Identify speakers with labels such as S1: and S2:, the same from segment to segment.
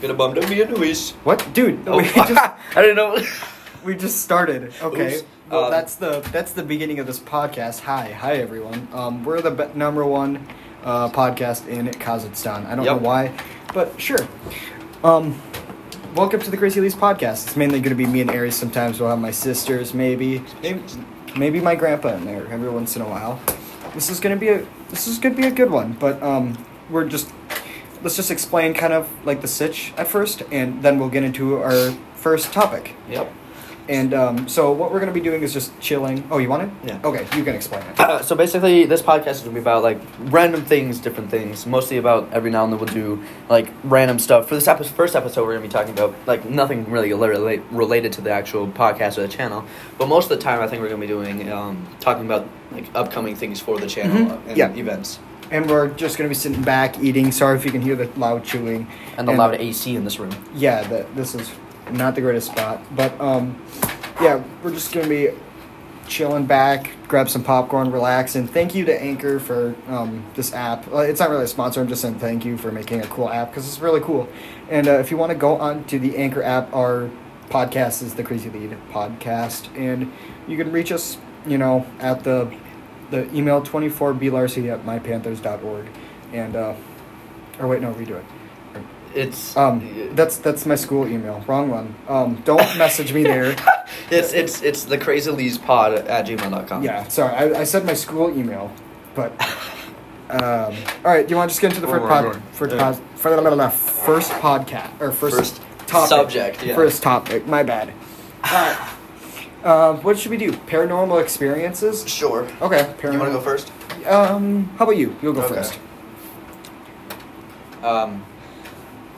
S1: Gonna bum to me and Luis.
S2: What, dude?
S1: Oh,
S2: We just
S1: I didn't know.
S2: we just started. Okay.
S1: Oops.
S2: Well,
S1: Um,
S2: that's the that's the beginning of this podcast. Hi, hi everyone. Um, we're the be- number one uh, podcast in Kazakhstan. I don't
S1: Yep.
S2: know why, but sure. Um, welcome to the Crazy Lee's podcast. It's mainly going to be me and Aries. Sometimes we'll have my sisters, maybe, maybe, maybe my grandpa in there every once in a while. This is going to be a this is to be a good one, but um, we're just let's just explain kind of like the sitch at first, and then we'll get into our first topic.
S1: Yep.
S2: And um, so what we're gonna be doing is just chilling. Oh, you want it?
S1: Yeah.
S2: Okay, you can explain it.
S1: Uh, so basically, this podcast is gonna be about like random things, different things. Mostly about every now and then we'll do like random stuff. For this epi- first episode, we're gonna be talking about like nothing really relate- related to the actual podcast or the channel. But most of the time, I think we're gonna be doing um, talking about like upcoming things for the channel
S2: Mhm.
S1: and
S2: Yeah.
S1: events
S2: And we're just gonna be sitting back eating. Sorry if you can hear the loud chewing.
S1: and the loud AC in this room.
S2: Yeah, that this is not the greatest spot, but um, yeah, we're just gonna be chilling back, grab some popcorn, relax, and thank you to Anchor for um, this app. It's not really a sponsor. I'm just saying thank you for making a cool app because it's really cool. And uh, if you want to go on to the Anchor app, our podcast is the Crazy Lead podcast, and you can reach us, you know, at the the email 24blarcy at mypanthers.org. And uh, or wait, no, redo it.
S1: It's
S2: Um, that's that's my school email. Wrong one. Um, don't message me there.
S1: it's it's it's the crazy lee's pod at gmail.com.
S2: Yeah, sorry, I, I said my school email, but um, all right. Do you want to just get into the first
S1: Go
S2: pod,
S1: on, go on.
S2: first,
S1: Yeah.
S2: pod, for the, the first podcast or first,
S1: First
S2: topic
S1: subject, yeah.
S2: First topic. My bad. All right. Um, what should we do? Paranormal experiences.
S1: Sure.
S2: Okay. Paranormal.
S1: You want to go first?
S2: Um, how about you? You'll go
S1: Okay.
S2: first.
S1: Um,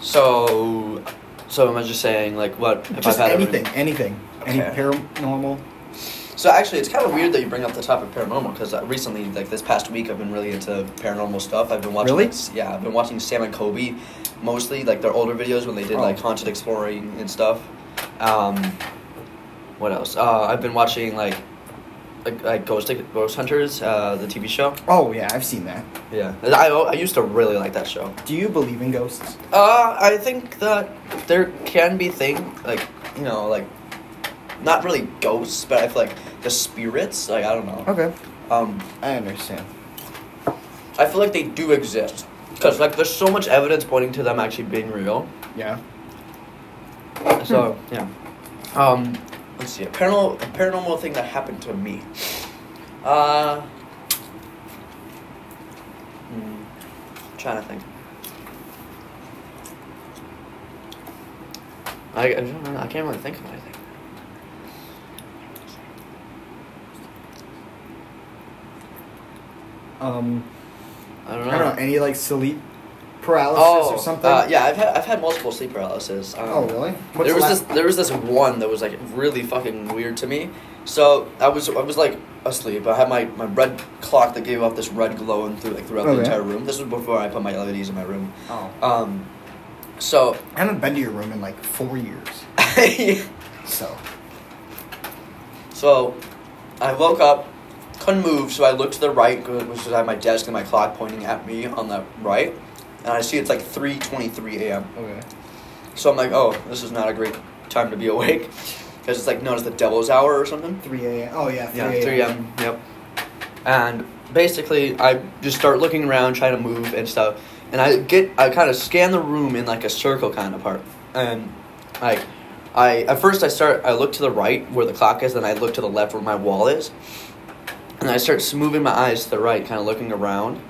S1: so, so am I just saying like what if
S2: Just
S1: I've had
S2: anything,
S1: A,
S2: anything, any paranormal.
S1: so actually, it's kind of weird that you bring up the topic paranormal because uh, recently, like this past week, I've been really into paranormal stuff. I've been watching.
S2: Really?
S1: like, yeah, I've been watching Sam and Colby, mostly like their older videos when they did
S2: Oh.
S1: like haunted exploring and stuff. Um, what else? Uh, I've been watching like. Like, like Ghost Ghost Hunters, uh, the TV show.
S2: Oh yeah, I've seen that.
S1: Yeah, I, I used to really like that show.
S2: Do you believe in ghosts?
S1: Uh, I think that there can be thing like you know like not really ghosts, but I feel like the spirits. Like I don't know.
S2: Okay,
S1: Um,
S2: I understand.
S1: I feel like they do exist because like there's so much evidence pointing to them actually being real.
S2: Yeah.
S1: So yeah. Um, let's see a paranormal a paranormal thing that happened to me. Uh. hmm, trying to think. I, I don't know. I can't really think of anything.
S2: Um,
S1: I don't
S2: I don't know any like sleep paralysis
S1: Oh,
S2: or something.
S1: Uh, yeah, I've had I've had multiple sleep paralysis. Um,
S2: Oh really? What's
S1: there was this there was this one that was like really fucking weird to me. So I was I was like asleep. I had my, my red clock that gave off this red glow and through like throughout the
S2: Okay.
S1: entire room. This was before I put my LEDs in my room.
S2: Oh.
S1: Um, so
S2: I haven't been to your room in like four years. So.
S1: so I woke up, couldn't move, so I looked to the right, which was at my desk, and my clock pointing at me on the right, and I see it's like three twenty three a.m.
S2: Okay.
S1: So I'm like, oh, this is not a great time to be awake. Because it's like known as the devil's hour or something.
S2: 3 a.m. Oh yeah. 3
S1: Yeah,
S2: a.m.
S1: 3 a.m. Yep. And basically, I just start looking around, trying to move and stuff. And I get, I kind of scan the room in like a circle kind of part. And like, I at first I start, I look to the right where the clock is, then I look to the left where my wall is. And I start moving my eyes to the right, kind of looking around.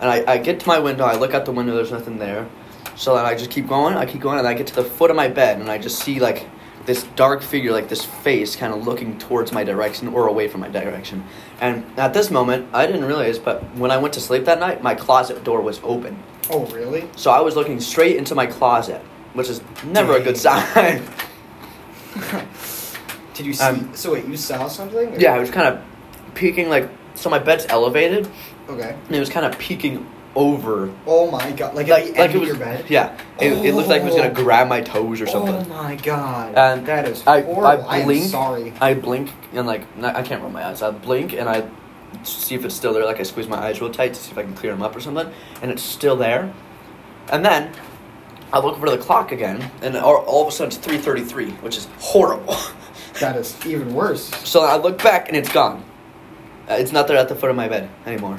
S1: And I, I get to my window, I look out the window, there's nothing there. So then I just keep going, I keep going, and I get to the foot of my bed, and I just see like this dark figure, like this face, kind of looking towards my direction or away from my direction. And at this moment, I didn't realize, but when I went to sleep that night, my closet door was open.
S2: Oh really?
S1: So I was looking straight into my closet, which is never a good sign.
S2: Did you see?
S1: Um,
S2: so wait, you saw something? or-
S1: yeah, I was kind of peeking, like, so my bed's elevated,
S2: Okay.
S1: and it was kind of peeking over.
S2: Oh my god! Like,
S1: Like,
S2: at the
S1: like it
S2: of
S1: was,
S2: your bed.
S1: yeah. It, it looked like it was gonna
S2: Oh.
S1: grab my toes or something.
S2: Oh my god!
S1: And
S2: that is
S1: I- I
S2: horrible. I, sorry.
S1: I blink and like I can't roll my eyes. I blink and I see if it's still there. Like I squeeze my eyes real tight to see if I can clear them up or something, and it's still there. And then I look over the clock again, and all, all of a sudden it's three thirty-three, which is horrible.
S2: That is even worse.
S1: so I look back and it's gone. Uh, it's not there at the foot of my bed anymore.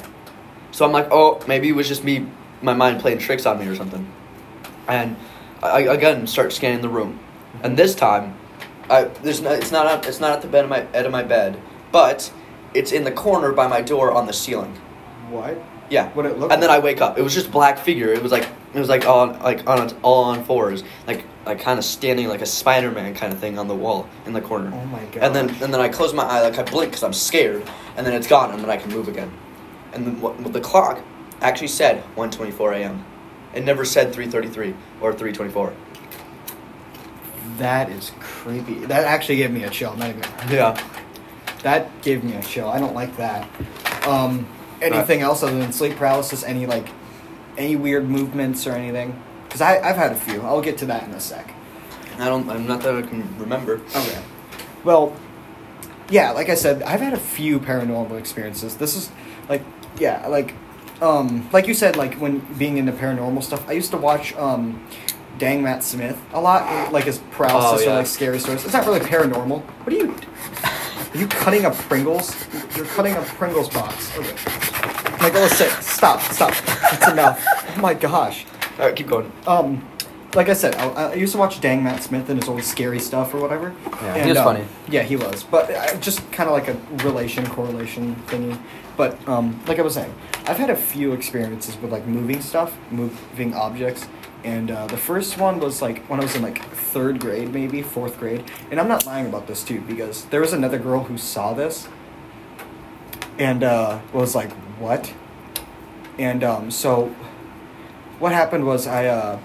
S1: So I'm like, oh, maybe it was just me, my mind playing tricks on me or something. And I, again start scanning the room, and this time, I there's no, it's not at, it's not at the bed of my head of my bed, but it's in the corner by my door on the ceiling.
S2: What?
S1: Yeah.
S2: What it look
S1: And then I wake up. It was just black figure. It was like it was like on like on its all on fours, like like kind of standing like a Spider Man kind of thing on the wall in the corner.
S2: Oh my god.
S1: And then and then I close my eye, like I blink because I'm scared, and then it's gone, and then I can move again. And what, the clock actually said 1:24 a.m. It never said 3:33 or 3:24.
S2: that is creepy. That actually gave me a chill. Not even.
S1: Yeah.
S2: That gave me a chill. I don't like that. Um, anything else other than sleep paralysis? Any like, any weird movements or anything? Because I I've had a few. I'll get to that in a sec.
S1: I don't. I'm not that I can remember.
S2: Okay. Well, yeah, like I said, I've had a few paranormal experiences. This is like, yeah, like, um, like you said, like when being into paranormal stuff, I used to watch um, Dang Matt Smith a lot, like his paralysis
S1: Oh,
S2: or like scary stories. It's not really paranormal. What are you? Are you cutting up Pringles? You're cutting up Pringles box. Okay. Michael, sit. Stop. Stop. It's enough. Oh my gosh.
S1: All right, keep going.
S2: Um, like I said, I, I used to watch Dang Matt Smith and his old scary stuff or whatever.
S1: Yeah, he was funny.
S2: Yeah, he was, but uh, just kind of like a relation correlation thingy. But um, like I was saying, I've had a few experiences with like moving stuff, moving objects, and uh, the first one was like when I was in like third grade, maybe fourth grade, and I'm not lying about this too because there was another girl who saw this, and uh, was like, "What?" And um, so, what happened was I. Uh,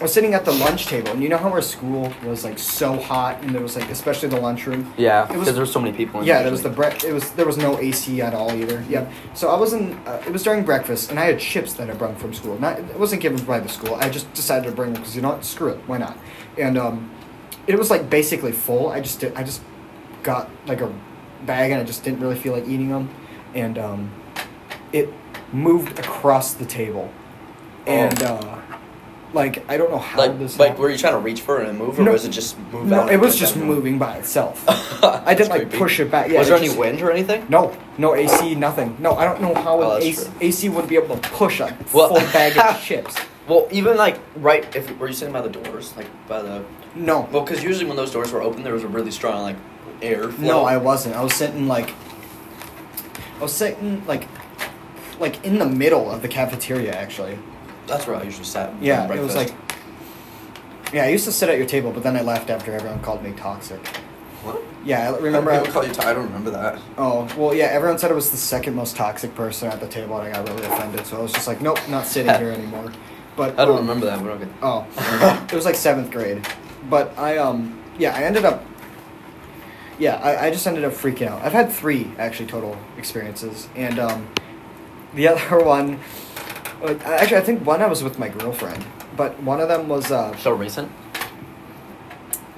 S2: I was sitting at the lunch table, and you know how our school was like so hot, and there was like, especially the lunchroom.
S1: Yeah, because there were so many people. in
S2: Yeah,
S1: there
S2: was the bre- It was there was no AC at all either. Yep. So I was in. Uh, it was during breakfast, and I had chips that I brought from school. Not it wasn't given by the school. I just decided to bring them because you know what? Screw it. Why not? And um, it was like basically full. I just did. I just got like a bag, and I just didn't really feel like eating them, and um, it moved across the table, and
S1: Oh.
S2: uh, like I don't know how
S1: Like,
S2: this.
S1: like,
S2: happened.
S1: were you trying to reach for it and move, or
S2: No.
S1: was it just move
S2: No,
S1: out?
S2: it was just moving by itself. I didn't like
S1: creepy.
S2: push it back. Yeah,
S1: was there any
S2: just-
S1: wind or anything?
S2: No, no AC, nothing. No, I don't know how
S1: Oh,
S2: AC. AC would be able to push a
S1: Well-
S2: full bag of chips.
S1: Well, even like right if were you sitting by the doors, like by the
S2: No,
S1: well, because usually when those doors were open, there was a really strong like air. Flow.
S2: no, I wasn't. I was sitting like, I was sitting like, like in the middle of the cafeteria actually.
S1: That's where I usually sat.
S2: Yeah, it was like. Yeah, I used to sit at your table, but then I left after everyone called me toxic.
S1: What?
S2: Yeah, I remember.
S1: I
S2: I,
S1: call you. T- I don't remember that.
S2: oh well, yeah. Everyone said I was the second most toxic person at the table, and I got really offended. So I was just like, nope, not sitting here anymore. But
S1: I don't
S2: um,
S1: remember that, but okay.
S2: Oh, it was like seventh grade, but I um yeah I ended up yeah I, I just ended up freaking out. I've had three actually total experiences, and um the other one actually I think one I was with my girlfriend, but one of them was uh
S1: So recent.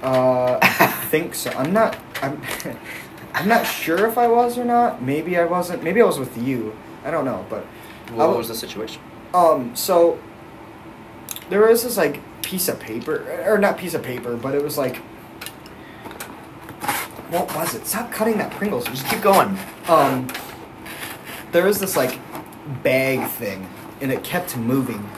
S2: uh I think so. I'm not I'm I'm not sure if I was or not. Maybe I wasn't. Maybe I was with you. I don't know, but
S1: What
S2: I
S1: was the situation?
S2: Um, so there was this like piece of paper, or not piece of paper, but it was like, what was it? Stop cutting that Pringles.
S1: Just keep going.
S2: Um, there was this like bag thing, and it kept moving,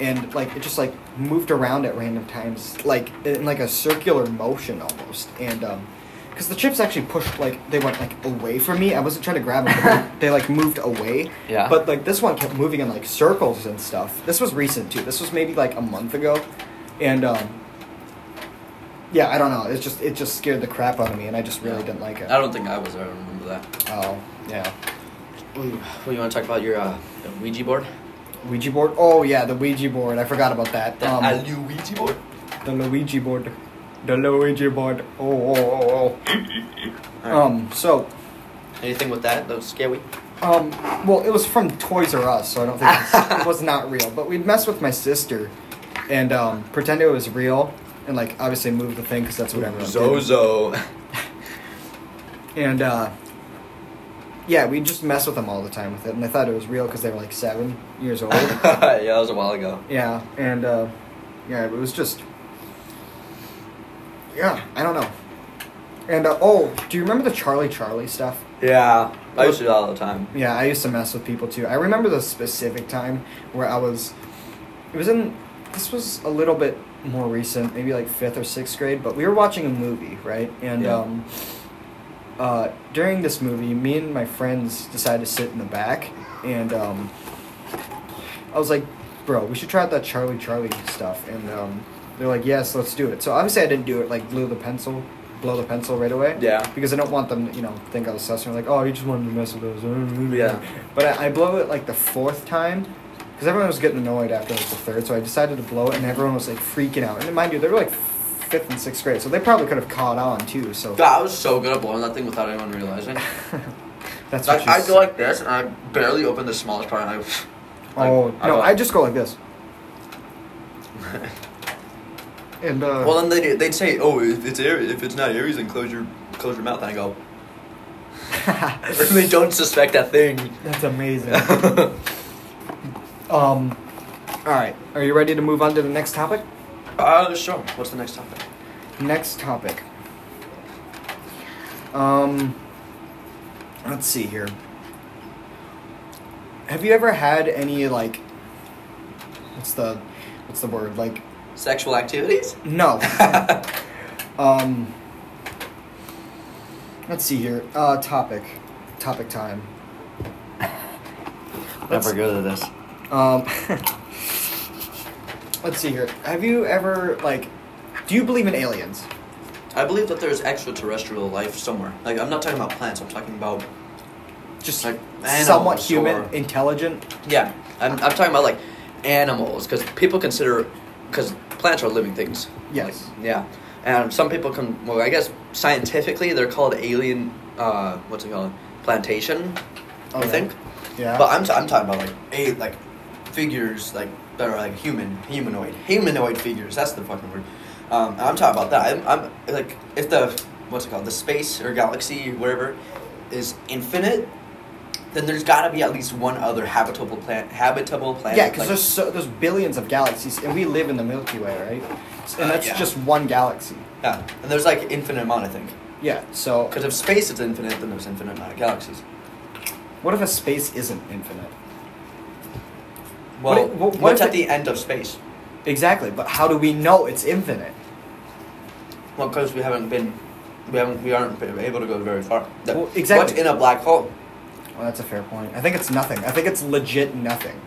S2: and like it just like moved around at random times, like in like a circular motion almost, and um. Because the chips actually pushed, like, they went, like, away from me. I wasn't trying to grab them, but they, like, moved away.
S1: Yeah.
S2: But, like, this one kept moving in, like, circles and stuff. This was recent, too. This was maybe, like, a month ago. And, um... Yeah, I don't know. It just it just scared the crap out of me, and I just really
S1: Yeah.
S2: didn't like it.
S1: I don't think I was there. I don't remember that.
S2: Oh, yeah.
S1: Ooh, well, you want to talk about your uh, Ouija board?
S2: Ouija board? Oh, yeah, the Ouija board. I forgot about that.
S1: The
S2: Um,
S1: Ouija board.
S2: the Luigi board. The Luigi board. Oh, oh, oh, oh. Um, so,
S1: Anything with that? That was scary.
S2: um, well, it was from Toys R Us, so I don't think it was not real. But we'd mess with my sister and um, pretend it was real, and like obviously move the thing because that's what everyone did.
S1: Zozo.
S2: And uh, yeah, we just mess with them all the time with it, and they thought it was real because they were like seven years old.
S1: yeah, that was a while ago.
S2: yeah, and uh, yeah, it was just yeah, I don't know. And uh, oh, do you remember the Charlie Charlie stuff?
S1: Yeah, I used to do that all the time.
S2: Yeah, I used to mess with people too. I remember the specific time where I was. It was in. This was a little bit more recent, maybe like fifth or sixth grade, but we were watching a movie, right? And
S1: Yeah.
S2: um, uh, during this movie, me and my friends decided to sit in the back, and um, I was like, "Bro, we should try out that Charlie Charlie stuff." And um, they're like, "Yes, let's do it." So obviously, I didn't do it like blew the pencil, blow the pencil right away
S1: Yeah.
S2: because I don't want them to, you know, think I was sus and like, oh, you just wanted to mess with those."
S1: Yeah.
S2: But I, I blow it like the fourth time because everyone was getting annoyed after like the third, so I decided to blow it, and everyone was like freaking out. And mind you, they were like fifth and sixth grade, so they probably could have caught on too. So
S1: God, I was so good at blowing that thing without anyone realizing.
S2: that's
S1: Like,
S2: what
S1: I go like this, and I barely open the smallest part, and I. like,
S2: Oh no,
S1: go-
S2: I just go like this. And uh,
S1: well, then they they'd say, "Oh, if it's Aries, if it's not Aries, then close your close your mouth." And I go, they don't suspect that thing.
S2: that's amazing. um, all right, are you ready to move on to the next topic?
S1: Uh, sure. What's the next topic?
S2: Next topic. Um, let's see here. Have you ever had any like, what's the, what's the word like?
S1: Sexual activities?
S2: No. um. Let's see here. Uh, topic, topic time. Let's-
S1: good at this.
S2: Um, let's see here. Have you ever like, do you believe in aliens?
S1: I believe that there's extraterrestrial life somewhere. Like, I'm not talking about plants. I'm talking about
S2: Just
S1: Like
S2: somewhat human,
S1: or-
S2: intelligent.
S1: yeah. I'm I'm talking about like animals because people consider because plants are living things.
S2: Yes.
S1: Like, yeah. And some people can. Well, I guess scientifically they're called alien. Uh, what's it called? Plantation. I think.
S2: Yeah.
S1: But I'm, t- I'm talking about like a like figures like that are like human humanoid humanoid figures. That's the fucking word. Um, I'm talking about that. I'm, I'm like if the what's it called the space or galaxy whatever is infinite, then there's got to be at least one other habitable planet. Habitable planet.
S2: yeah, because
S1: like-
S2: there's so, there's billions of galaxies, and we live in the Milky Way, right? And
S1: Uh,
S2: that's
S1: yeah.
S2: just one galaxy.
S1: yeah, and there's like infinite amount I think.
S2: Yeah. So
S1: Because if space is infinite, then there's infinite amount of galaxies.
S2: what if a space isn't infinite?
S1: Well,
S2: What what- what
S1: what's at
S2: it-
S1: the end of space?
S2: Exactly. But how do we know it's infinite?
S1: Well, because we haven't been, we haven't, we aren't able to go very far. The-
S2: Well, exactly.
S1: What's in a black hole?
S2: Well, that's a fair point. I think it's nothing. I think it's legit nothing.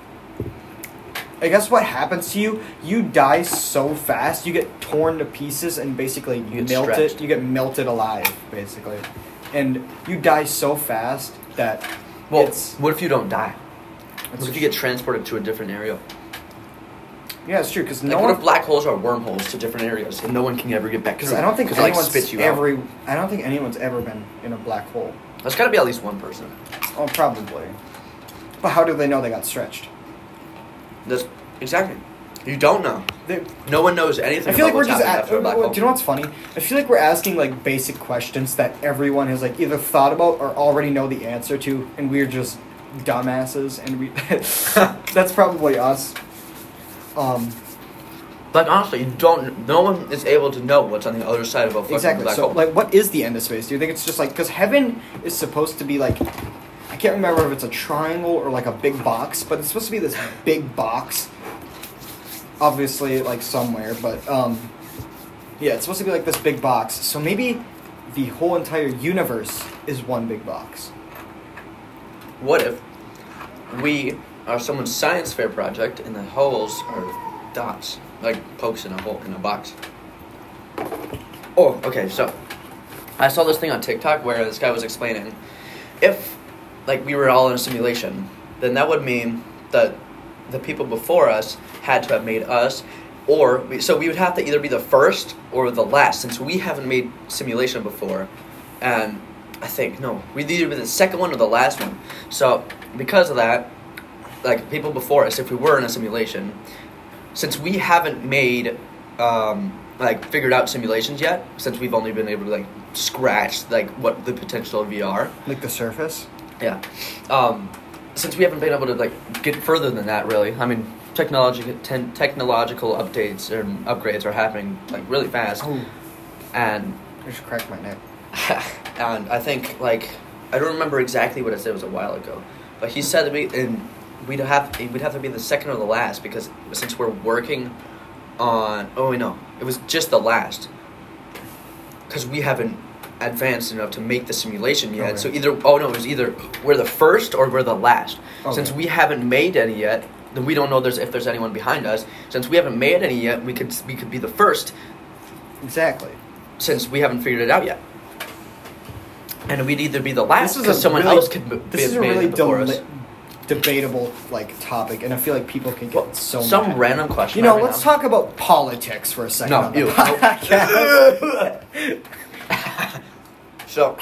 S2: I guess what happens to you, you die so fast, you get torn to pieces and basically
S1: You
S2: melted.
S1: stretched.
S2: You get melted alive, basically, and you die so fast that
S1: Well,
S2: it's
S1: what if you don't die? What if you get transported to a different area?
S2: yeah, it's true because
S1: Like,
S2: no
S1: what
S2: one.
S1: if black holes are wormholes to different areas and no one can ever get back?
S2: Because I don't think
S1: it, like
S2: anyone's
S1: spits you out.
S2: I don't think anyone's ever been in a black hole.
S1: There's got to be at least one person.
S2: Oh, probably. But how do they know they got stretched?
S1: That's exactly. You don't know.
S2: They,
S1: No one knows anything.
S2: I feel like we're just. At,
S1: black
S2: do you know what's funny? I feel like we're asking like basic questions that everyone has like either thought about or already know the answer to, and we're just dumbasses, and we. that's probably us. Um,
S1: Like honestly, you don't. No one is able to know what's on the other side of a fucking
S2: exactly.
S1: black
S2: So,
S1: hole.
S2: like, what is the end of space? Do you think it's just like because heaven is supposed to be like? I can't remember if it's a triangle or like a big box, but it's supposed to be this big box. Obviously, like somewhere, but um, yeah, it's supposed to be like this big box. So maybe the whole entire universe is one big box.
S1: What if we are someone's science fair project and the holes are dots, like pokes in a hole in a box? Oh, okay. So I saw this thing on TikTok where this guy was explaining if like we were all in a simulation, then that would mean that the people before us had to have made us or we, so we would have to either be the first or the last since we haven't made simulation before and i think no we'd either be the second one or the last one so because of that like people before us if we were in a simulation since we haven't made um, like figured out simulations yet since we've only been able to like scratch like what the potential of vr
S2: Like the surface.
S1: Yeah. Um, since we haven't been able to like get further than that, really. I mean, technology, ten, technological updates and upgrades are happening like really fast,
S2: Oh,
S1: and
S2: I just cracked my neck.
S1: and I think like I don't remember exactly what I said. It was a while ago, but he said to me, and we'd have we'd have to be the second or the last because since we're working on oh no, it was just the last because we haven't advanced enough to make the simulation yet.
S2: Okay.
S1: So either oh no, it was either we're the first or we're the last.
S2: Okay.
S1: Since we haven't made any yet, then we don't know there's if there's anyone behind us. Since we haven't made any yet, we could we could be the first
S2: Exactly.
S1: since we haven't figured it out yet. And we'd either be the last because someone
S2: really-
S1: else could m-
S2: This is a really deli- debatable like topic, and I feel like people can get
S1: Well,
S2: so
S1: some
S2: mad.
S1: random question.
S2: You know,
S1: right
S2: let's
S1: now.
S2: talk about politics for a second.
S1: No, ew. So,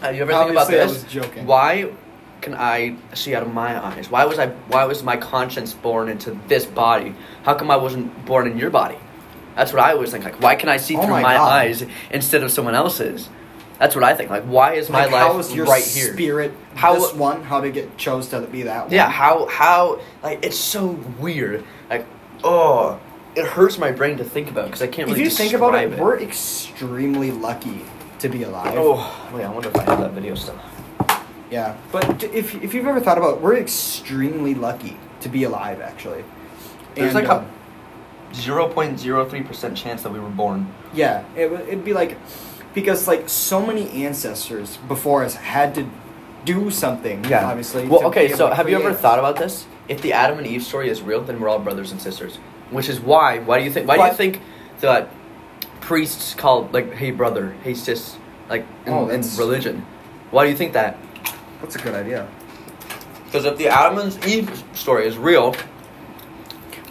S1: have you ever think about this?
S2: was joking.
S1: Why can I see out of my eyes? Why was I? Why was my conscience born into this body? How come I wasn't born in your body? That's what I always think. Like, why can I see
S2: Oh
S1: through
S2: my
S1: my, eyes instead of someone else's? That's what I think. Like, why is my
S2: like,
S1: life
S2: how is your
S1: right here?
S2: spirit
S1: How-
S2: this one? How did it get chose to be that one?
S1: Yeah, how how like it's so weird. Like, oh, it hurts my brain to think about because I can't
S2: If
S1: really
S2: you think about it,
S1: describe
S2: we're extremely lucky to be alive.
S1: Oh, wait, I wonder if I have that video still.
S2: Yeah, but if if you've ever thought about, it, we're extremely lucky to be alive. Actually,
S1: There's
S2: And,
S1: like
S2: um,
S1: a zero point zero three percent chance that we were born.
S2: Yeah, it, would- it'd be like because like so many ancestors before us had to do something. Yeah. obviously.
S1: Well, okay. So,
S2: to
S1: have you ever thought about this? If the Adam and Eve story is real, then we're all brothers and sisters. Which is why. Why do you think? Why do you think that priests call like "Hey brother," "Hey sis," like in,
S2: Oh,
S1: in religion? Why do you think that?
S2: That's a good idea.
S1: Because if the Adam and Eve story is real,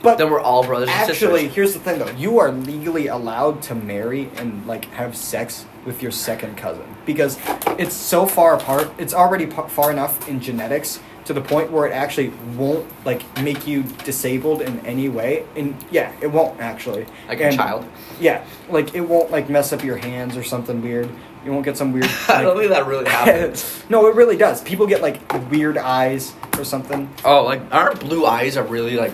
S2: But
S1: then we're all brothers and
S2: actually, here's the thing though: you are legally allowed to marry and like have sex with your second cousin because it's so far apart. It's already pa- far enough in genetics to the point where it actually won't like make you disabled in any way. And yeah, it won't actually.
S1: Like a child.
S2: Yeah, like it won't like mess up your hands or something weird. You won't get some weird.
S1: I don't think that really happens.
S2: no, it really does. People get like weird eyes or something.
S1: oh, like our blue eyes are really like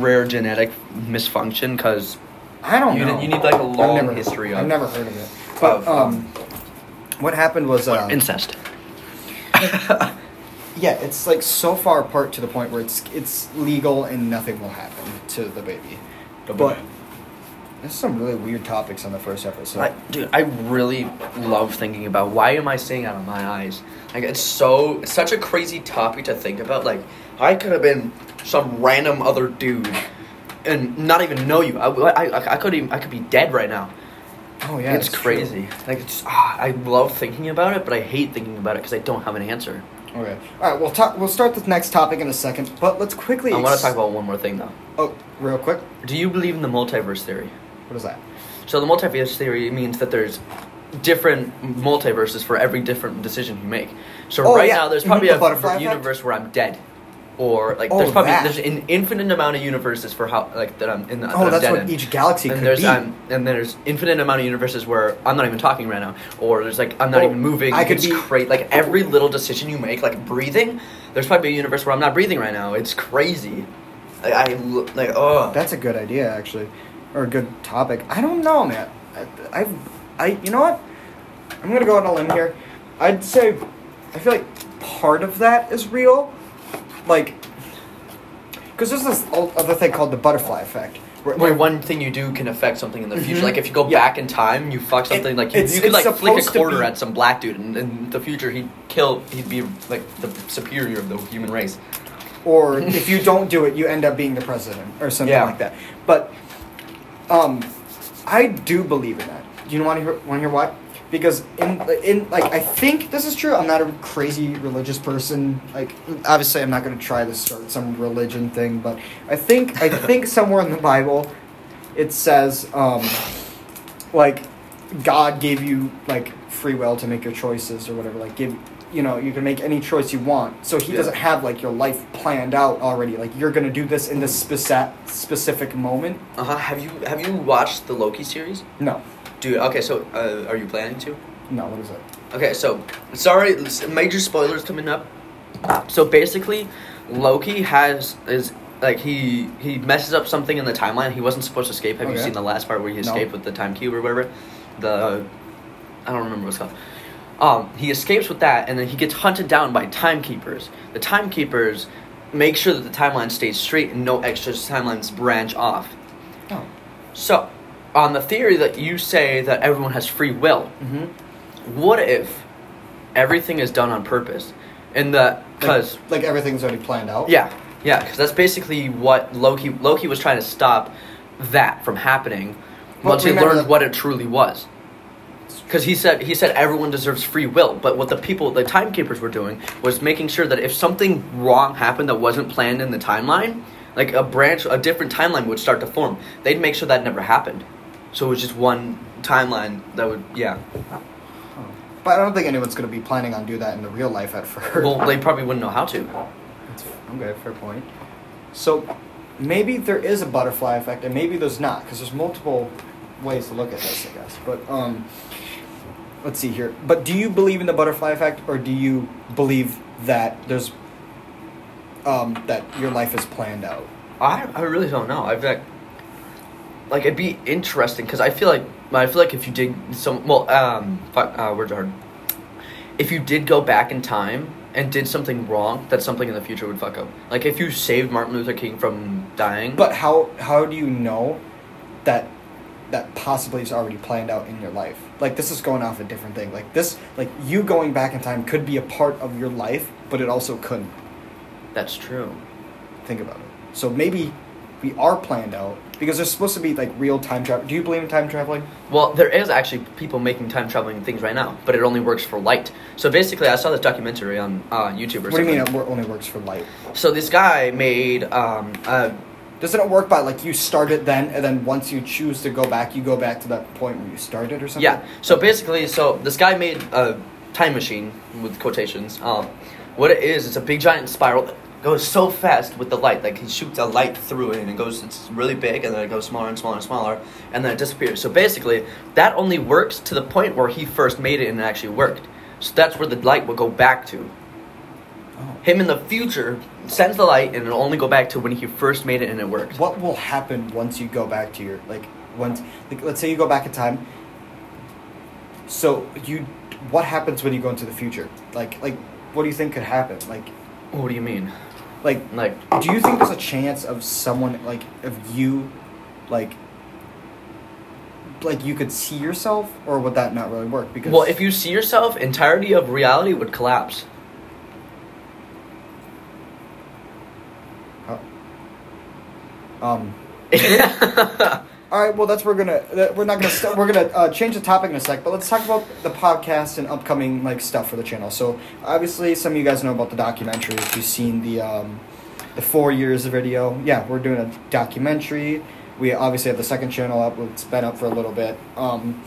S1: rare genetic misfunction because
S2: I don't
S1: You
S2: know.
S1: need- you need, like, a long
S2: never-
S1: history of-
S2: I've never heard of it. But
S1: of,
S2: um,
S1: um,
S2: what happened was uh,
S1: incest.
S2: yeah, it's like so far apart to the point where it's it's legal and nothing will happen to the baby. But there's some really weird topics on the first episode.
S1: I, dude, I really love thinking about why am I seeing out of my eyes? Like it's so it's such a crazy topic to think about. Like I could have been some random other dude and not even know you. I, I, I could even I could be dead right now.
S2: oh yeah,
S1: it's
S2: true.
S1: crazy. Like it's ah, I love thinking about it, but I hate thinking about it because I don't have an answer.
S2: Okay, all right. We'll talk. We'll start this next topic in a second, but let's quickly.
S1: I want to talk about one more thing though.
S2: Oh, real quick.
S1: Do you believe in the multiverse theory?
S2: What is that?
S1: So the multiverse theory means that there's different multiverses for every different decision you make. So
S2: Oh,
S1: right
S2: yeah.
S1: now there's probably
S2: the
S1: a
S2: butterfly effect?
S1: universe where I'm dead. Or like
S2: Oh,
S1: there's probably
S2: that.
S1: there's an infinite amount of universes for how like that I'm in the, that
S2: Oh,
S1: I'm
S2: that's what
S1: in.
S2: each galaxy
S1: and
S2: could
S1: there's
S2: be.
S1: um, and there's infinite amount of universes where I'm not even talking right now, or there's like I'm not
S2: Oh,
S1: even moving.
S2: I could
S1: it's
S2: be-
S1: cra- like every little decision you make, like breathing. There's probably a universe where I'm not breathing right now. It's crazy. Like, I like oh
S2: That's a good idea, actually, or a good topic. I don't know, man. I, I've, I, you know what? I'm gonna go on a limb here. I'd say, I feel like part of that is real, like, because there's this other thing called the butterfly effect. Where,
S1: Where one thing you do can affect something in the future.
S2: Mhm.
S1: Like if you go
S2: Yeah.
S1: back in time, you fuck something. like you, you could like flick a quarter at some black dude, and in the future he'd kill. He'd be like the superior of the human race.
S2: or if you don't do it, you end up being the president or something
S1: Yeah.
S2: like that. But, um, I do believe in that. Do you want to hear? Want to hear why? Because in in like I think this is true. I'm not a crazy religious person. Like obviously, I'm not going to try to start some religion thing. But I think I think somewhere in the Bible, it says um, like God gave you like free will to make your choices or whatever. Like give you know you can make any choice you want. So he
S1: Yeah.
S2: doesn't have like your life planned out already. Like you're gonna do this in this specific specific moment.
S1: Uh huh. Have you have you watched the Loki series,
S2: No,
S1: dude? Okay, so uh, are you planning to?
S2: No, what is it?
S1: Okay, so sorry, major spoilers coming up. So basically, Loki has is like he he messes up something in the timeline. He wasn't supposed to escape. Have you seen the last part where he
S2: No.
S1: escaped with the time cube or whatever? The I don't remember what's called. Um, he escapes with that, and then he gets hunted down by timekeepers. The timekeepers make sure that the timeline stays straight and no extra timelines branch off.
S2: Oh.
S1: So, on the theory that you say that everyone has free will,
S2: Mm-hmm.
S1: what if everything is done on purpose? In the because
S2: like, like everything's already planned out.
S1: yeah, yeah, because that's basically what Loki Loki was trying to stop that from happening
S2: Well,
S1: once he learned
S2: that-
S1: what it truly was. Because he said he said everyone deserves free will, but what the people, the timekeepers, were doing was making sure that if something wrong happened that wasn't planned in the timeline, like a branch, a different timeline would start to form. They'd make sure that never happened. So it was just one timeline that would, yeah.
S2: But I don't think anyone's going to be planning on do that in the real life at first.
S1: Well, they probably wouldn't know how to.
S2: That's okay, fair point. So maybe there is a butterfly effect, and maybe there's not, because there's multiple ways to look at this, I guess. But um, let's see here. But do you believe in the butterfly effect, or do you believe that there's um, that your life is planned out?
S1: I, I really don't know. I feel like, like it'd be interesting because I feel like I feel like if you did some well um fuck, uh, words are hard. If you did go back in time and did something wrong, that something in the future would fuck up. Like if you saved Martin Luther King from dying.
S2: But how how do you know that that possibly is already planned out in your life? Like this is going off a different thing. Like this, like you going back in time could be a part of your life, but it also couldn't.
S1: that's true.
S2: think about it. So maybe we are planned out because there's supposed to be like real time travel. Do you believe in time traveling?
S1: Well, there is actually people making time traveling things right now, but it only works for light. So basically, I saw this documentary on uh, YouTube or
S2: What do you mean it only works for light?
S1: So this guy made um, a
S2: Doesn't it work by like you start it then, and then once you choose to go back, you go back to that point where you started or something?
S1: Yeah. So basically, so this guy made a time machine with quotations. Um, what it is, it's a big giant spiral goes so fast with the light. Like he shoots a light through it, and it goes. It's really big, and then it goes smaller and smaller and smaller, and then it disappears. So basically, that only works to the point where he first made it and it actually worked. So that's where the light will go back to.
S2: Oh.
S1: Him in the future sends the light, and it'll only go back to when he first made it and it worked.
S2: What will happen once you go back to your like once like let's say you go back in time. So you, what happens when you go into the future? Like like what do you think could happen? Like
S1: What do you mean?
S2: Like
S1: Like
S2: do you think there's a chance of someone like of you like like you could see yourself or would that not really work? Because
S1: Well, if you see yourself, entirety of reality would collapse.
S2: um all right well that's we're gonna we're not gonna st- we're gonna uh, change the topic in a sec but let's talk about the podcast and upcoming like stuff for the channel. So obviously some of you guys know about the documentary. If you've seen the um the four years video yeah we're doing a documentary. We obviously have the second channel up it's been up for a little bit. Um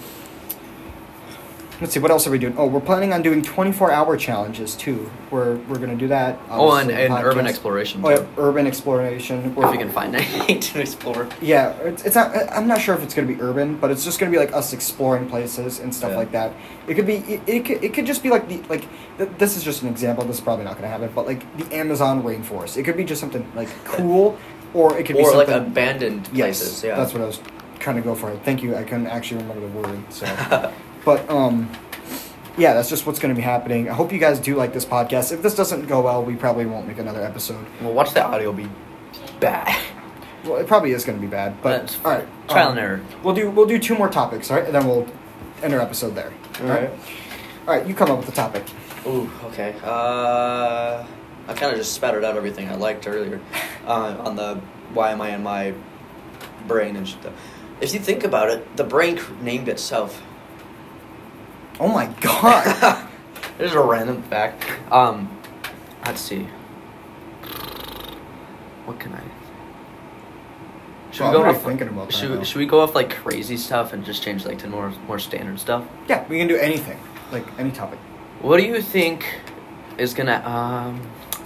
S2: Let's see, what else are we doing? Oh, we're planning on doing 24 hour challenges too. We're, we're going to do that.
S1: oh, and, and urban exploration.
S2: Oh,
S1: too.
S2: yeah, urban exploration.
S1: If you can find anything to explore.
S2: Yeah, it's, it's not. I'm not sure if it's going to be urban, but it's just going to be like us exploring places and stuff
S1: Yeah.
S2: like that. It could be. It, it could. It could just be like the like. Th- this is just an example. This is probably not going to happen, but like the Amazon rainforest. It could be just something like cool, or it could be
S1: Or like
S2: something.
S1: abandoned
S2: yes,
S1: places. Yeah.
S2: that's what I was trying to go for. Thank you. I couldn't actually remember the word. So, but um, yeah, that's just what's going to be happening. I hope you guys do like this podcast. If this doesn't go well, we probably won't make another episode.
S1: well, watch the audio be bad.
S2: Well, it probably is going to be bad, but
S1: That's
S2: all right.
S1: Trial
S2: um,
S1: and error.
S2: We'll do we'll do two more topics, all right, and then we'll end our episode there. All right. All right. You come up with the topic.
S1: Ooh, okay. Uh, I kind of just spattered out everything I liked earlier uh, on the why am I in my brain and stuff. If you think about it, the brain named itself.
S2: Oh my god.
S1: This is a random fact. Um, let's see. What can I? Should
S2: Well,
S1: we
S2: I'm
S1: go off?
S2: thinking about that
S1: should, we, should we go off like crazy stuff and just change like to more more standard stuff?
S2: yeah, we can do anything, like any topic.
S1: What do you think is gonna um?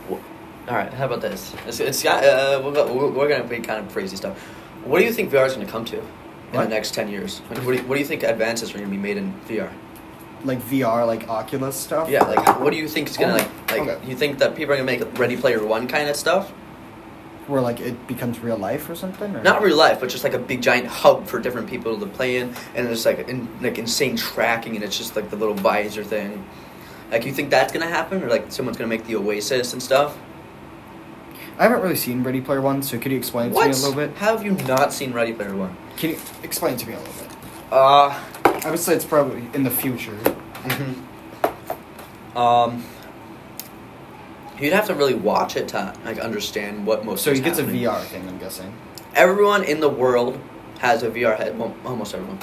S1: wh- All right, how about this? It's, it's got uh, we're, we're gonna be kind of crazy stuff. What do you think VR is gonna come to in
S2: What?
S1: the next ten years? What do, you, what do you think advances are gonna be made in VR?
S2: Like VR, like Oculus stuff.
S1: Yeah, like what do you think is gonna
S2: Oh,
S1: like like
S2: okay.
S1: you think that people are gonna make Ready Player One kind of stuff?
S2: where like it becomes real life or something. Or?
S1: Not real life, but just like a big giant hub for different people to play in, and it's like in, like insane tracking, and it's just like the little visor thing. Like you think that's gonna happen, or like someone's gonna make the Oasis and stuff?
S2: I haven't really seen Ready Player One, so could you explain it to me a little bit?
S1: How have you not seen Ready Player One?
S2: Can you explain to me a little bit?
S1: Uh,
S2: I would say it's probably in the future.
S1: um, you'd have to really watch it to like understand what most.
S2: So he gets
S1: happening.
S2: a VR thing, I'm guessing.
S1: everyone in the world has a VR head. Well, almost everyone,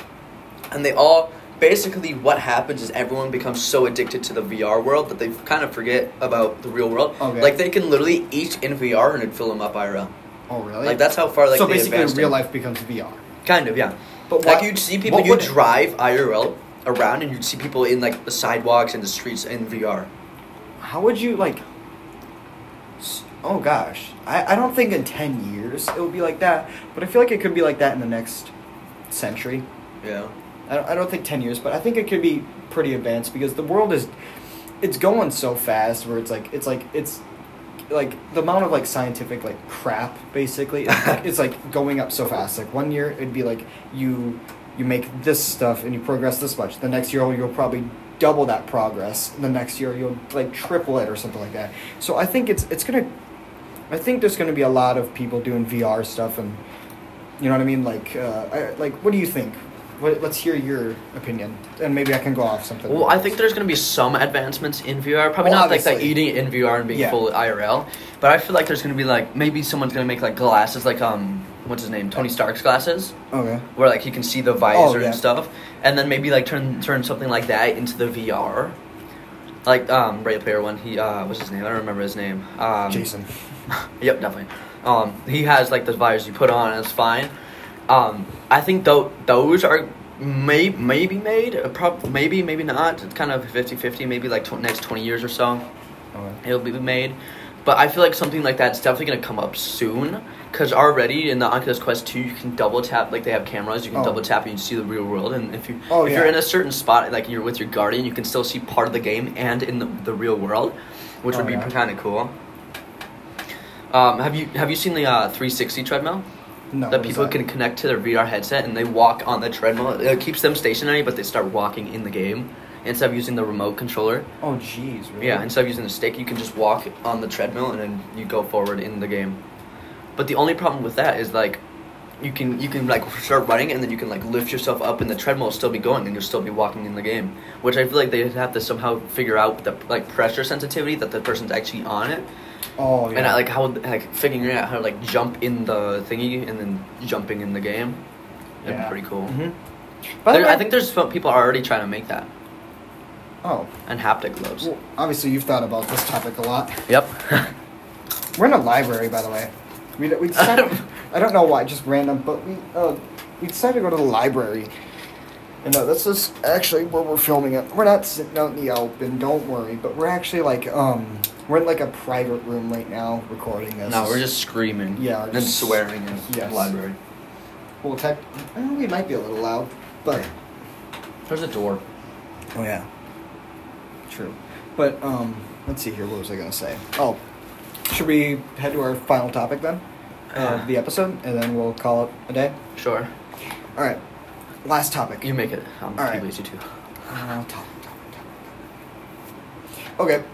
S1: and they all basically what happens is everyone becomes so addicted to the VR world that they kind of forget about the real world.
S2: Okay.
S1: Like they can literally eat in VR and it'd fill them up IRL.
S2: Oh, really?
S1: Like that's how far like
S2: so
S1: they
S2: basically,
S1: advanced
S2: real life becomes VR.
S1: Kind of, yeah.
S2: But
S1: like
S2: what-
S1: you'd see people, you
S2: would-
S1: drive IRL around, and you'd see people in like the sidewalks and the streets in VR.
S2: How would you like? Oh gosh, I, I don't think in ten years it will be like that, but I feel like it could be like that in the next century.
S1: Yeah.
S2: I don't, I don't think 10 years, but I think it could be pretty advanced because the world is it's going so fast where it's like it's like it's like the amount of like scientific like crap basically it's like, it's like going up so fast. Like one year it'd be like you you make this stuff and you progress this much. The next year you'll probably double that progress. The next year you'll like triple it or something like that. So i think it's it's gonna i think there's gonna be a lot of people doing vr stuff and you know what i mean? Like uh I, like what do you think what, let's hear your opinion and maybe i can go off something
S1: Well, I think there's going to be some advancements in VR. Probably
S2: Well,
S1: not like like
S2: obviously.
S1: eating in VR and being
S2: Yeah.
S1: full IRL. But I feel like there's going to be like maybe someone's going to make like glasses, like um, what's his name, Tony Stark's glasses,
S2: okay
S1: where like he can see the visor
S2: Oh, yeah.
S1: and stuff, and then maybe like turn turn something like that into the VR. Like um, Ready Player One, he uh, what's his name? I don't remember his name. Um,
S2: jason
S1: Yep, definitely. Um, he has like the visors you put on, and it's fine. Um, I think though those are may maybe made, uh, prob- maybe maybe not. It's kind of 50-50, Maybe like tw- next twenty years or so,
S2: okay.
S1: it'll be made. But I feel like something like that's definitely gonna come up soon. Cause already in the Oculus Quest two, you can double tap. Like they have cameras, you can
S2: Oh.
S1: double tap and you see the real world. And if you
S2: Oh,
S1: if you're in a certain spot, like you're with your guardian, you can still see part of the game and in the, the real world, which
S2: Oh,
S1: would be
S2: yeah.
S1: kind of cool. Um, have you have you seen the uh, 360 treadmill
S2: no
S1: that people can connect to their VR headset and they walk on the treadmill? It keeps them stationary, but they start walking in the game instead of using the remote controller.
S2: oh jeez really?
S1: Yeah, instead of using the stick, you can just walk on the treadmill and then you go forward in the game. But the only problem with that is like you can you can like start running and then you can like lift yourself up and the treadmill will still be going and you'll still be walking in the game. Which I feel like they have to somehow figure out the like pressure sensitivity that the person's actually on it.
S2: Oh yeah
S1: And I, like how like figuring out how to like jump in the thingy and then jumping in the game. That'd
S2: Yeah.
S1: be pretty cool.
S2: hmm By the
S1: There,
S2: way,
S1: I think there's some people are already trying to make that
S2: oh
S1: and haptic gloves.
S2: well, obviously you've thought about this topic a lot
S1: Yep.
S2: we're in a library by the way we, we decided, i don't know why just random but we uh, we decided to go to the library and uh, this is actually where we're filming it we're not sitting out in the open don't worry but we're actually like um we're in like a private room right now recording this
S1: no, we're just screaming.
S2: Yeah,
S1: And
S2: just-
S1: swearing in
S2: yes.
S1: the library.
S2: well tech we might be a little loud but
S1: There's a door.
S2: Oh yeah. True. But um let's see here, what was I gonna say? Oh. Should we head to our final topic then? Of the episode and then we'll call it a day?
S1: Sure.
S2: Alright. Last topic.
S1: You make it. I'm
S2: All right.
S1: too lazy too.
S2: Uh, topic, topic, topic. Okay.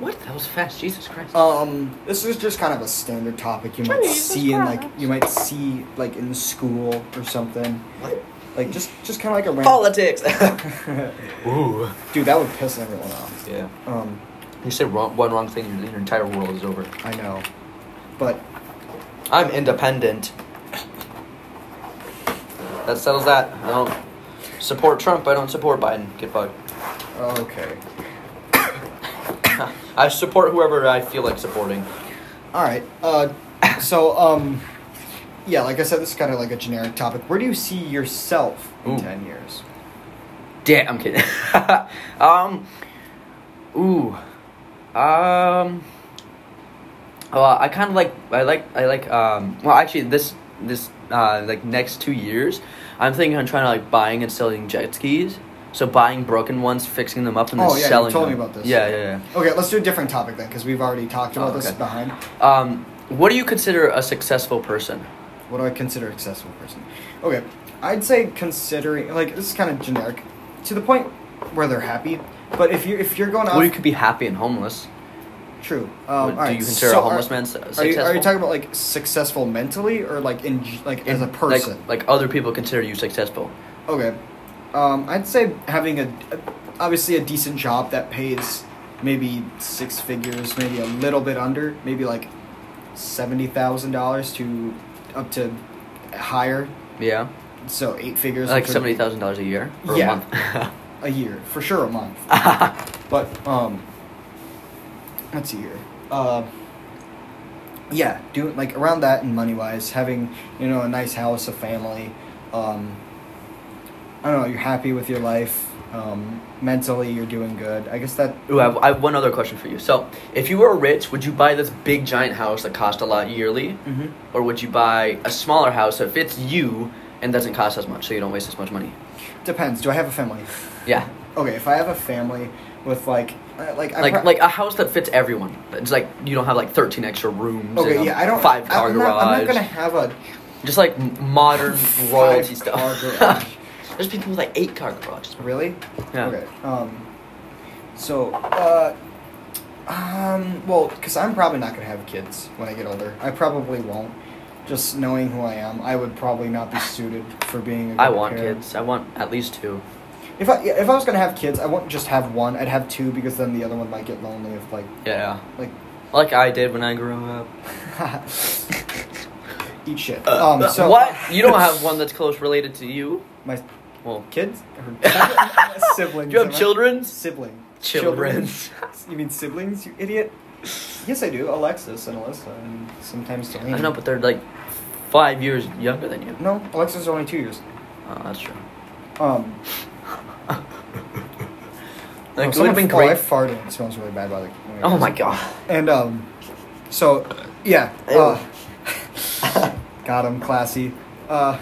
S1: What? That was fast. Jesus Christ.
S2: Um this is just kind of a standard topic you might
S1: Jesus
S2: see in like you might see like in the school or something.
S1: what?
S2: Like just just kinda like a random
S1: Politics. Ooh.
S2: Dude, that would piss everyone off.
S1: Yeah.
S2: Um
S1: You say wrong, one wrong thing, and your entire world is over.
S2: I know. But
S1: I'm independent. That settles that. I don't support Trump. I don't support Biden. Get fucked.
S2: okay.
S1: I support whoever I feel like supporting.
S2: All right. Uh, so, um, yeah, like I said, this is kind of like a generic topic. Where do you see yourself in
S1: Ooh.
S2: ten years?
S1: Damn, I'm kidding. um, ooh, um, well, I kind of like, I like, I like, um, well, actually, this, this, uh, like next two years, I'm thinking I'm trying to like buying and selling jet skis So buying broken ones, fixing them up, and then
S2: Oh, yeah, you
S1: selling
S2: told me
S1: them.
S2: about this.
S1: Yeah, yeah, yeah.
S2: Okay, let's do a different topic then, because we've already talked about
S1: Oh,
S2: this behind.
S1: Um, what do you consider a successful person?
S2: What do I consider a successful person? Okay, I'd say considering like this is kind of generic, to the point where they're happy. But if you if you're going off,
S1: Well, you could be happy and homeless.
S2: True. Um,
S1: do you consider
S2: so
S1: a homeless
S2: are,
S1: man su-
S2: Are you,
S1: successful?
S2: are you talking about like successful mentally or like in like as a person?
S1: Like, like other people consider you successful.
S2: Okay. Um, I'd say having a, a obviously a decent job that pays maybe six figures, maybe a little bit under, maybe like seventy thousand dollars to up to higher.
S1: Yeah.
S2: So eight figures.
S1: Like seventy thousand dollars a year or
S2: Yeah.
S1: a month.
S2: a year for sure, a month. But um, let's see here. Uh, yeah, doing like around that and money wise, having you know a nice house, a family. Um, I don't know. You're happy with your life. Um, mentally, you're doing good. I guess that.
S1: Ooh, I have, I have one other question for you. So, if you were rich, would you buy this big giant house that cost a lot yearly,
S2: hmm
S1: or would you buy a smaller house that fits you and doesn't cost as much, so you don't waste as much money?
S2: Depends. Do I have a family?
S1: Yeah,
S2: Okay, if I have a family with like, like I
S1: like
S2: pro-
S1: like a house that fits everyone. It's like you don't have like thirteen extra rooms.
S2: Okay,
S1: and
S2: yeah, I don't.
S1: five car
S2: I'm
S1: garage.
S2: Not, I'm not gonna have a
S1: Just like modern royalty stuff. There's people with like eight car garages.
S2: Really?
S1: Yeah.
S2: Okay. Um. So, uh, um, well, because I'm probably not gonna have kids when I get older. I probably won't. Just knowing who I am, I would probably not be suited for being. A
S1: I want
S2: parent.
S1: kids. I want at least two.
S2: If I if I was gonna have kids, I wouldn't just have one. I'd have two because then the other one might get lonely. If like
S1: Yeah,
S2: like
S1: like I did when I grew up.
S2: eat shit. Um. So
S1: what? You don't have one that's close related to you?
S2: my
S1: Well,
S2: kids or siblings?
S1: do you have children?
S2: Sibling.
S1: Children.
S2: You mean siblings, you idiot? Yes, I do. Alexis and Alyssa, and sometimes Delaney.
S1: I know, but they're like five years younger than you.
S2: No, Alexis is only two years.
S1: Oh, that's true.
S2: Um,
S1: Like,
S2: oh,
S1: it would have been great.
S2: Oh, I farted. It smells really bad by the.
S1: Oh my god.
S2: And um, so yeah. Uh, got him, classy. Uh,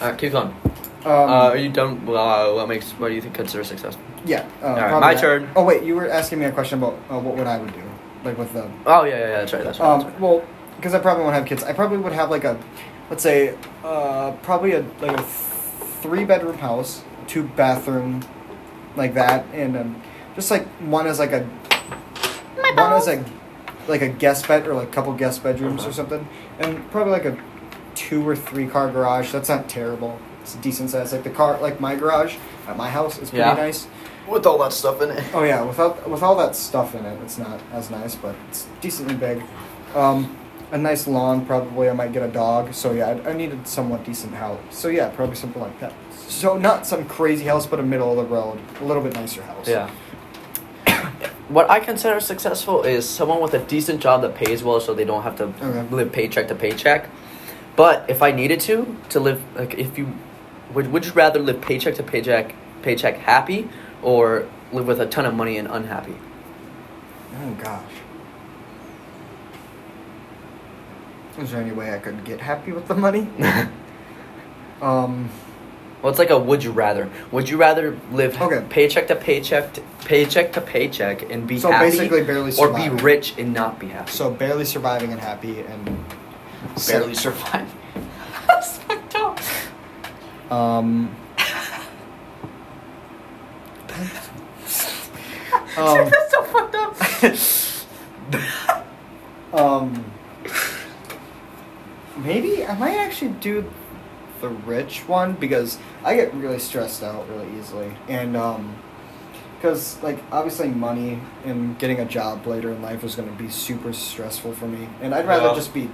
S1: Alright, keep going.
S2: um,
S1: uh, are you done? Uh, what makes? What do you think consider successful?
S2: yeah. Uh,
S1: my
S2: that.
S1: turn.
S2: Oh wait, you were asking me a question about uh, what would I would do, like with the
S1: Oh yeah, yeah, yeah that's right. That's right. that's
S2: Um,
S1: right.
S2: well, because I probably won't have kids. I probably would have like a, let's say, uh, probably a like a three bedroom house, two bathroom, like that, and um, just like one as like a, one as a, like a guest bed or like a couple guest bedrooms or something, and probably like a two or three car garage. That's not terrible. It's a decent size. Like the car, like my garage at my house is pretty
S1: Yeah.
S2: nice.
S1: With all that stuff in it.
S2: Oh yeah, without with all that stuff in it, it's not as nice, but it's decently big. Um, a nice lawn, probably. I might get a dog. So yeah, I, I need a somewhat decent house. So yeah, probably something like that. So not some crazy house, but a middle of the road, a little bit nicer house.
S1: Yeah. what I consider successful is someone with a decent job that pays well, so they don't have to
S2: Okay.
S1: live paycheck to paycheck. But if I needed to, to live like if you would, would you rather live paycheck to paycheck, paycheck happy, or live with a ton of money and unhappy?
S2: Oh gosh. Is there any way I could get happy with the money? Um.
S1: Well, it's like a would you rather. Would you rather live
S2: Okay.
S1: paycheck to paycheck, to, paycheck to paycheck, and be
S2: So
S1: happy,
S2: basically barely
S1: or be rich and not be happy?
S2: So barely surviving and happy and
S1: barely survive. That's fucked up.
S2: Um. um,
S1: That's so fucked up.
S2: um. Maybe I might actually do the rich one because I get really stressed out really easily, and um, because like obviously money and getting a job later in life is going to be super stressful for me, and I'd rather
S1: Yeah.
S2: just be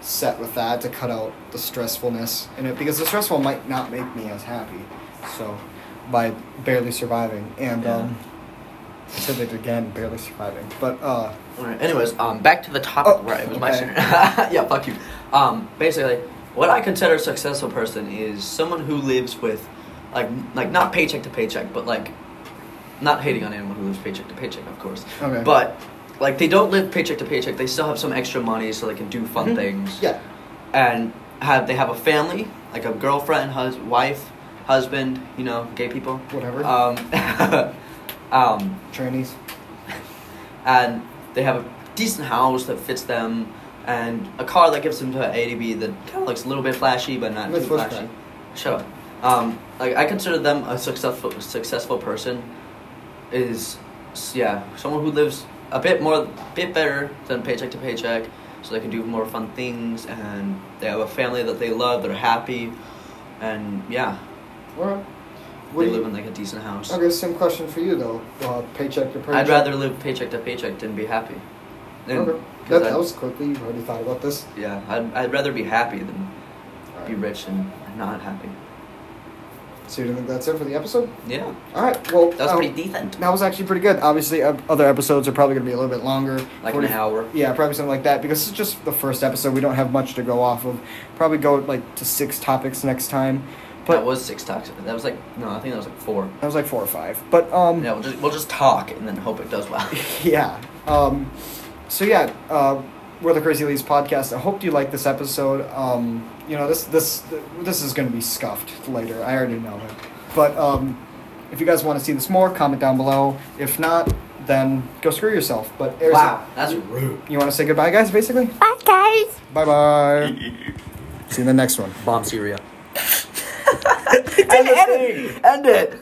S2: set with that to cut out the stressfulness in it because the stressful might not make me as happy. So by barely surviving and
S1: Yeah.
S2: um I said it again, barely surviving. But uh
S1: anyways, um, back to the topic.
S2: Oh,
S1: right, it was my
S2: okay.
S1: turn. yeah, fuck you. Um, basically, what I consider a successful person is someone who lives with, like, like not paycheck to paycheck, but like, not hating on anyone who lives paycheck to paycheck, of course.
S2: Okay.
S1: But like, they don't live paycheck to paycheck. They still have some extra money so they can do fun
S2: Mhm.
S1: things.
S2: yeah.
S1: And have they have a family, like a girlfriend, husband, wife, husband, you know, gay people.
S2: Whatever.
S1: Um, um,
S2: Trainees.
S1: and they have a decent house that fits them, and a car that gives them to A to B that kind of looks a little bit flashy, but not
S2: Let's
S1: too flashy.
S2: back.
S1: Shut up. Um, like I consider them a successful successful person. Is yeah, someone who lives a bit more, bit better than paycheck to paycheck, so they can do more fun things, and they have a family that they love. They're happy, and yeah,
S2: Alright.
S1: they live in like a decent house.
S2: Okay, same question for you though. Uh, paycheck to paycheck.
S1: I'd rather live paycheck to paycheck than be happy. Than-
S2: Okay. That, that was quickly. You've already thought about this.
S1: Yeah, I'd, I'd rather be happy than be rich and not happy.
S2: So you think that's it for the episode?
S1: Yeah,
S2: All right. Well,
S1: that was
S2: uh,
S1: pretty decent.
S2: That was actually pretty good. Obviously, uh, other episodes are probably going to be a little bit longer.
S1: Like
S2: 40
S1: an hour.
S2: Yeah, probably something like that because it's just the first episode. We don't have much to go off of. Probably go like to six topics next time. But
S1: that was six talks. That was like no, I think that was like four.
S2: that was like four or five. But um,
S1: Yeah, we'll just we'll just talk and then hope it does well.
S2: yeah. Um, so yeah, uh, we're the Crazy Leaves podcast. I hope you like this episode. Um, you know this this this is going to be scuffed later. I already know it. But um, if you guys want to see this more, comment down below. If not, then go screw yourself. But Arizona-
S1: wow, that's rude.
S2: You want to say goodbye, guys? Basically.
S3: Bye, guys.
S2: Bye bye. See you in the next one.
S1: Bomb Syria.
S2: End thing.
S1: End it.